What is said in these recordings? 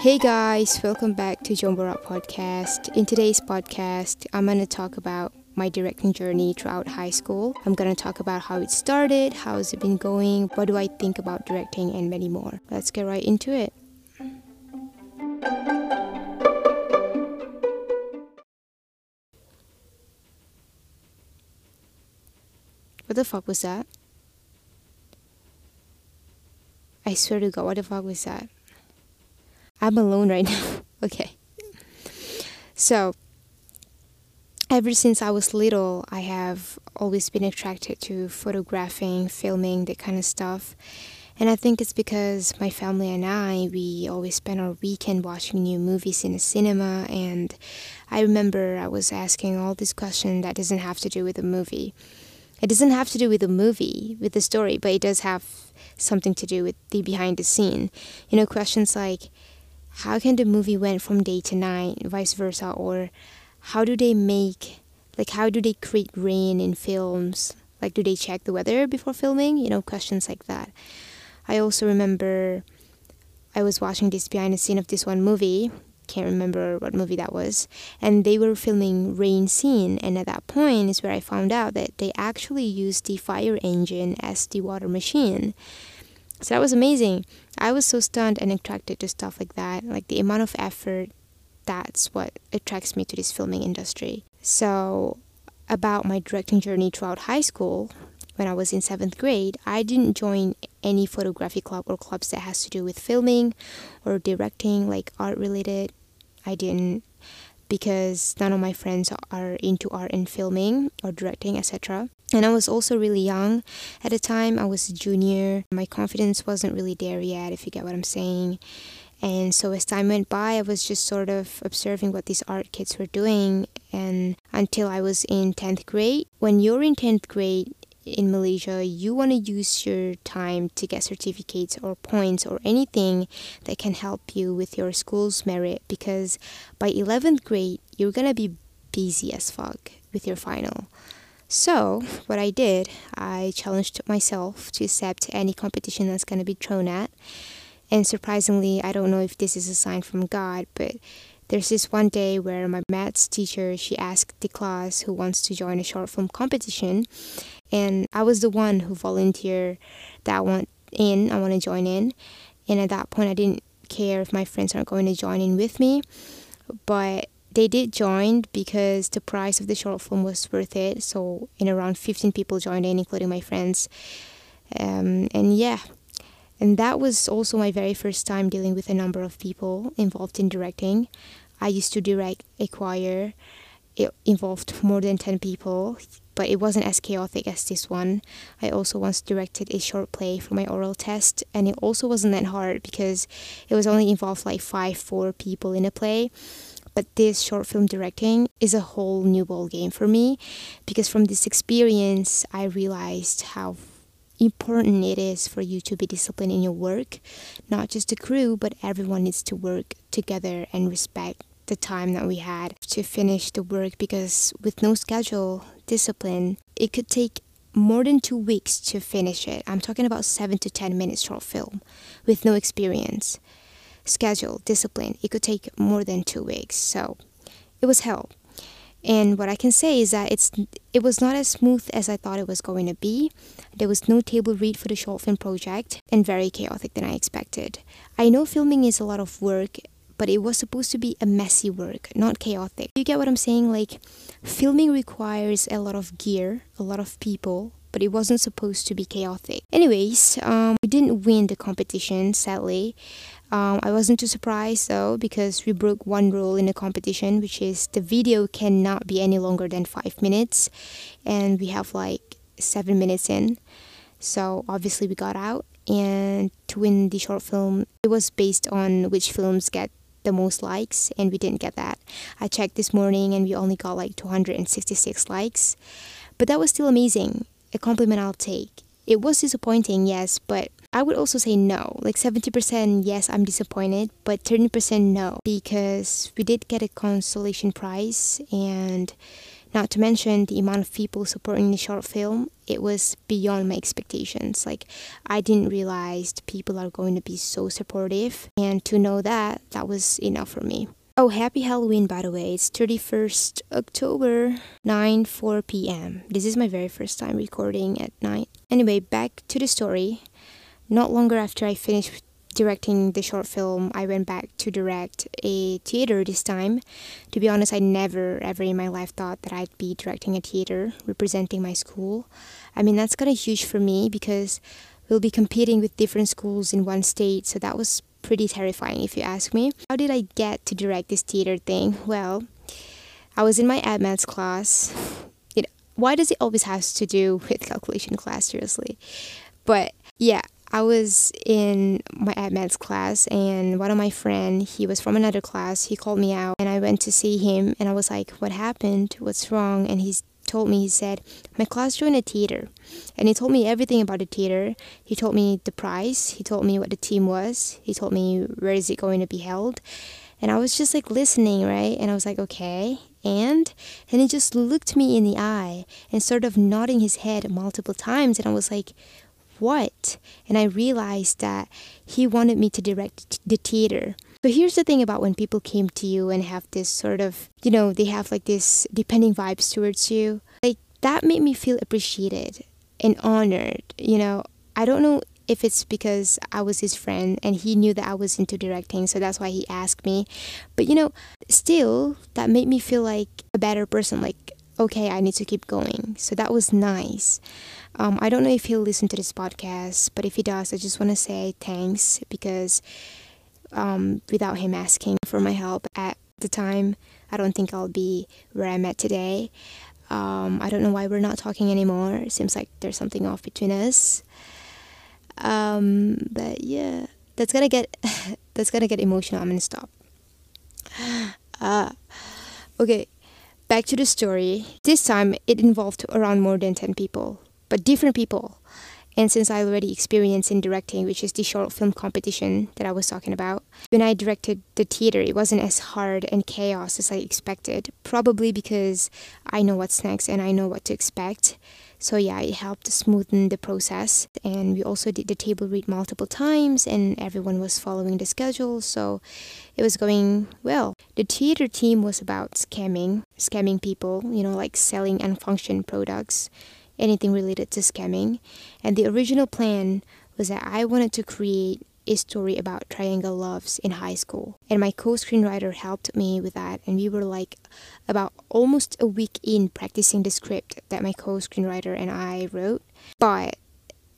Hey guys, welcome back to Jombora Podcast. In today's podcast, I'm going to talk about my directing journey throughout high school. I'm going to talk about how it started, how's it been going, what do I think about directing, and many more. Let's get right into it. What the fuck was that? I swear to God, what the fuck was that? I'm alone right now. okay. So, ever since I was little, I have always been attracted to photographing, filming, that kind of stuff. And I think it's because my family and I, we always spend our weekend watching new movies in the cinema. And I remember I was asking all these questions that doesn't have to do with the movie. It doesn't have to do with the movie, with the story, but it does have something to do with the behind the scene. You know, questions like how can the movie went from day to night, vice versa, or how do they make like how do they create rain in films? Like do they check the weather before filming? You know, questions like that. I also remember I was watching this behind the scene of this one movie can't remember what movie that was and they were filming rain scene and at that point is where i found out that they actually used the fire engine as the water machine so that was amazing i was so stunned and attracted to stuff like that like the amount of effort that's what attracts me to this filming industry so about my directing journey throughout high school when I was in seventh grade, I didn't join any photography club or clubs that has to do with filming or directing, like art related. I didn't because none of my friends are into art and filming or directing, etc. And I was also really young at the time. I was a junior. My confidence wasn't really there yet, if you get what I'm saying. And so as time went by, I was just sort of observing what these art kids were doing. And until I was in 10th grade, when you're in 10th grade, in Malaysia, you want to use your time to get certificates or points or anything that can help you with your school's merit because by 11th grade, you're going to be busy as fuck with your final. So, what I did, I challenged myself to accept any competition that's going to be thrown at. And surprisingly, I don't know if this is a sign from God, but there's this one day where my maths teacher she asked the class who wants to join a short film competition and I was the one who volunteered that I want in, I want to join in. And at that point, I didn't care if my friends aren't going to join in with me, but they did join because the price of the short film was worth it. So, in around 15 people joined in, including my friends. Um, and yeah, and that was also my very first time dealing with a number of people involved in directing. I used to direct a choir, it involved more than 10 people but it wasn't as chaotic as this one. I also once directed a short play for my oral test, and it also wasn't that hard because it was only involved like five, four people in a play. But this short film directing is a whole new ball game for me because from this experience, I realized how important it is for you to be disciplined in your work. Not just the crew, but everyone needs to work together and respect the time that we had to finish the work because with no schedule, discipline, it could take more than two weeks to finish it. I'm talking about seven to ten minutes short film with no experience. Schedule, discipline, it could take more than two weeks. So it was hell. And what I can say is that it's it was not as smooth as I thought it was going to be. There was no table read for the short film project and very chaotic than I expected. I know filming is a lot of work but it was supposed to be a messy work, not chaotic. You get what I'm saying? Like, filming requires a lot of gear, a lot of people, but it wasn't supposed to be chaotic. Anyways, um, we didn't win the competition, sadly. Um, I wasn't too surprised though because we broke one rule in the competition, which is the video cannot be any longer than five minutes, and we have like seven minutes in. So obviously we got out, and to win the short film, it was based on which films get the most likes and we didn't get that. I checked this morning and we only got like 266 likes. But that was still amazing. A compliment I'll take. It was disappointing, yes, but I would also say no. Like 70% yes, I'm disappointed, but 30% no because we did get a consolation prize and Not to mention the amount of people supporting the short film, it was beyond my expectations. Like, I didn't realize people are going to be so supportive, and to know that, that was enough for me. Oh, happy Halloween, by the way. It's 31st October, 9 4 p.m. This is my very first time recording at night. Anyway, back to the story. Not longer after I finished directing the short film, I went back to direct a theater this time. To be honest, I never ever in my life thought that I'd be directing a theater representing my school. I mean, that's kind of huge for me because we'll be competing with different schools in one state, so that was pretty terrifying if you ask me. How did I get to direct this theater thing? Well, I was in my ad maths class. It, why does it always have to do with calculation class, seriously? But yeah, I was in my ad maths class and one of my friend, he was from another class, he called me out and I went to see him and I was like, what happened? What's wrong? And he's told me, he said, My class joined a theater. And he told me everything about the theater. He told me the price, he told me what the team was, he told me where is it going to be held. And I was just like listening, right? And I was like, okay. And and he just looked me in the eye and sort of nodding his head multiple times. And I was like, what? And I realized that he wanted me to direct the theater. So here's the thing about when people came to you and have this sort of, you know, they have like this depending vibes towards you. Like that made me feel appreciated and honored. You know, I don't know if it's because I was his friend and he knew that I was into directing, so that's why he asked me. But you know, still, that made me feel like a better person. Like, okay, I need to keep going. So that was nice. Um, I don't know if he'll listen to this podcast, but if he does, I just want to say thanks because um, without him asking for my help at the time, I don't think I'll be where I'm at today. Um, I don't know why we're not talking anymore. It seems like there's something off between us. Um, but yeah, that's gonna get that's gonna get emotional. I'm gonna stop. Uh, okay, back to the story. This time it involved around more than ten people, but different people. And since I already experienced in directing, which is the short film competition that I was talking about, when I directed the theater, it wasn't as hard and chaos as I expected. Probably because I know what's next and I know what to expect. So yeah, it helped smoothen the process. And we also did the table read multiple times, and everyone was following the schedule, so it was going well. The theater team was about scamming, scamming people, you know, like selling unfunctioned products anything related to scamming. And the original plan was that I wanted to create a story about triangle loves in high school. And my co screenwriter helped me with that. And we were like about almost a week in practicing the script that my co screenwriter and I wrote. But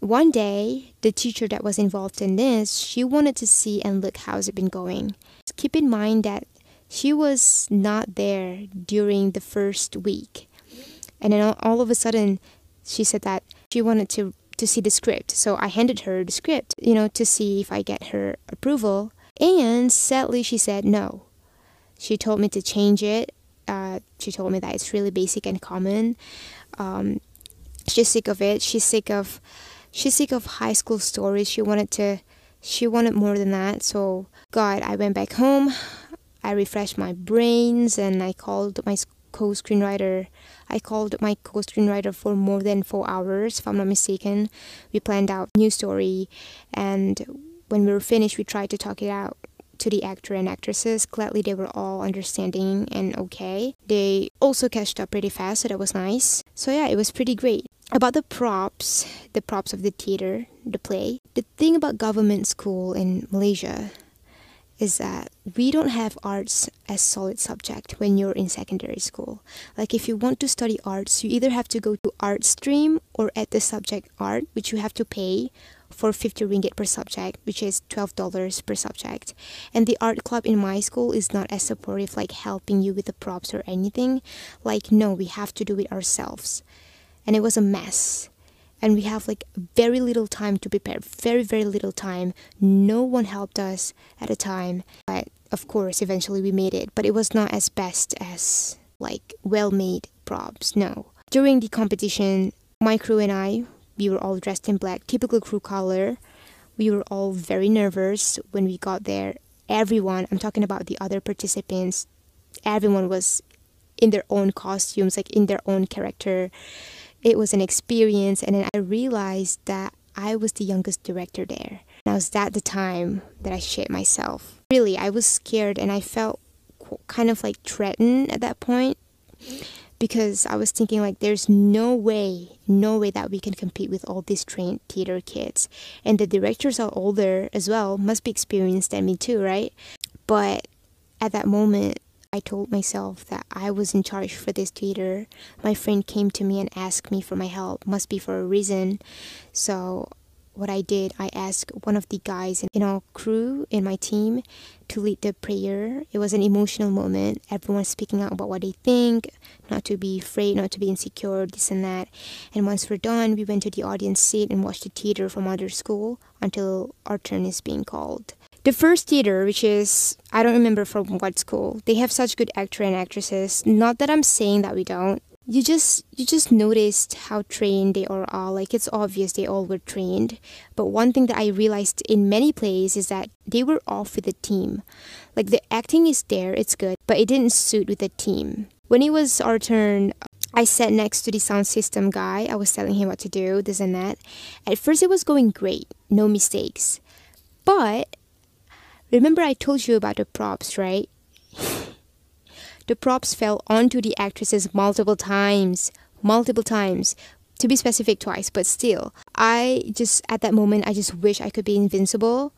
one day, the teacher that was involved in this, she wanted to see and look how's it been going. Keep in mind that she was not there during the first week. And then all of a sudden, she said that she wanted to to see the script. So I handed her the script, you know, to see if I get her approval. And sadly, she said no. She told me to change it. Uh, she told me that it's really basic and common. Um, she's sick of it. She's sick of she's sick of high school stories. She wanted to she wanted more than that. So God, I went back home. I refreshed my brains and I called my co-screenwriter. I called my co-screenwriter for more than four hours, if I'm not mistaken. We planned out new story, and when we were finished, we tried to talk it out to the actor and actresses. Gladly, they were all understanding and okay. They also catched up pretty fast, so that was nice. So yeah, it was pretty great. About the props, the props of the theater, the play. The thing about government school in Malaysia is that we don't have arts as solid subject when you're in secondary school. Like if you want to study arts, you either have to go to art stream or at the subject art, which you have to pay for 50 ringgit per subject, which is $12 per subject. And the art club in my school is not as supportive like helping you with the props or anything. Like no, we have to do it ourselves. And it was a mess and we have like very little time to prepare very very little time. No one helped us at a time but of course eventually we made it. But it was not as best as like well made props no. During the competition my crew and i we were all dressed in black typical crew color. We were all very nervous when we got there. Everyone i'm talking about the other participants everyone was in their own costumes, like in their own character. It was an experience, and then I realized that I was the youngest director there. And I was at the time that I shit myself. Really, I was scared and I felt kind of like threatened at that point because I was thinking like there's no way, no way that we can compete with all these trained theater kids. And the directors are older as well, must be experienced than me too, right? But at that moment, I told myself that I was in charge for this theater. My friend came to me and asked me for my help, must be for a reason. So what I did, I asked one of the guys in our crew in my team to lead the prayer. It was an emotional moment. Everyone speaking out about what they think, not to be afraid, not to be insecure, this and that. And once we're done, we went to the audience seat and watched the theater from other school until our turn is being called. The first theater, which is I don't remember from what school, they have such good actor and actresses. Not that I'm saying that we don't. You just you just noticed how trained they are. All like it's obvious they all were trained. But one thing that i realized in many plays is that they were off with the team. Like the acting is there it's good but it didn't suit with the team. When it was our turn i sat next to the sound system guy. I was telling him what to do this and that. At first it was going great. No mistakes. But remember i told you about the props right the props fell onto the actresses multiple times, multiple times. To be specific, twice, but still, I just, at that moment, I just wish I could be invincible.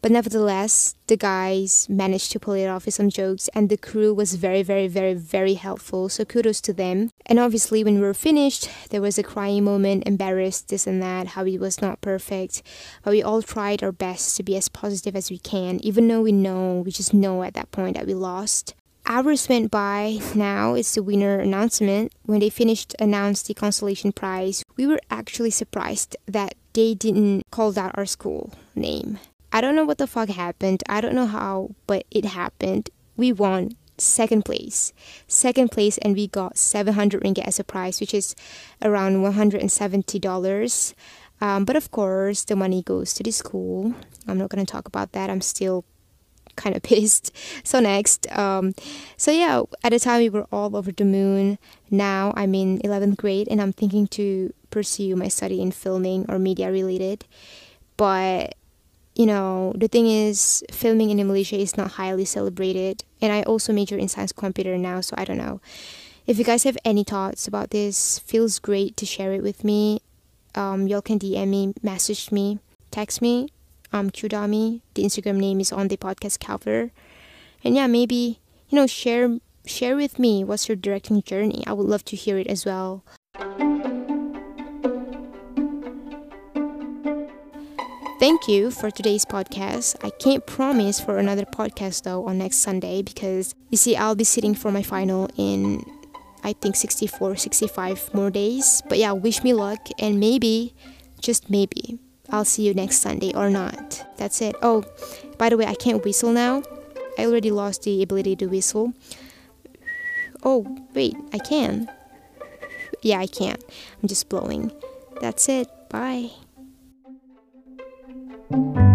But nevertheless, the guys managed to pull it off with some jokes, and the crew was very, very, very, very helpful. So kudos to them. And obviously, when we were finished, there was a crying moment, embarrassed, this and that, how it was not perfect. But we all tried our best to be as positive as we can, even though we know, we just know at that point that we lost hours went by now it's the winner announcement when they finished announced the consolation prize we were actually surprised that they didn't call out our school name i don't know what the fuck happened i don't know how but it happened we won second place second place and we got 700 ringgit as a prize which is around $170 um, but of course the money goes to the school i'm not going to talk about that i'm still kind of pissed. So next, um, so yeah, at the time we were all over the moon. Now I'm in 11th grade and I'm thinking to pursue my study in filming or media related. But you know, the thing is, filming in Malaysia is not highly celebrated, and I also major in science computer now, so I don't know. If you guys have any thoughts about this, feels great to share it with me. Um, y'all can DM me, message me, text me um, Qdami. The Instagram name is on the podcast cover. And yeah, maybe, you know, share share with me what's your directing journey. I would love to hear it as well. Thank you for today's podcast. I can't promise for another podcast though on next Sunday because you see, I'll be sitting for my final in I think 64, 65 more days. But yeah, wish me luck and maybe, just maybe, I'll see you next Sunday or not. That's it. Oh, by the way, I can't whistle now. I already lost the ability to whistle. Oh, wait, I can. Yeah, I can. I'm just blowing. That's it. Bye. Thank you.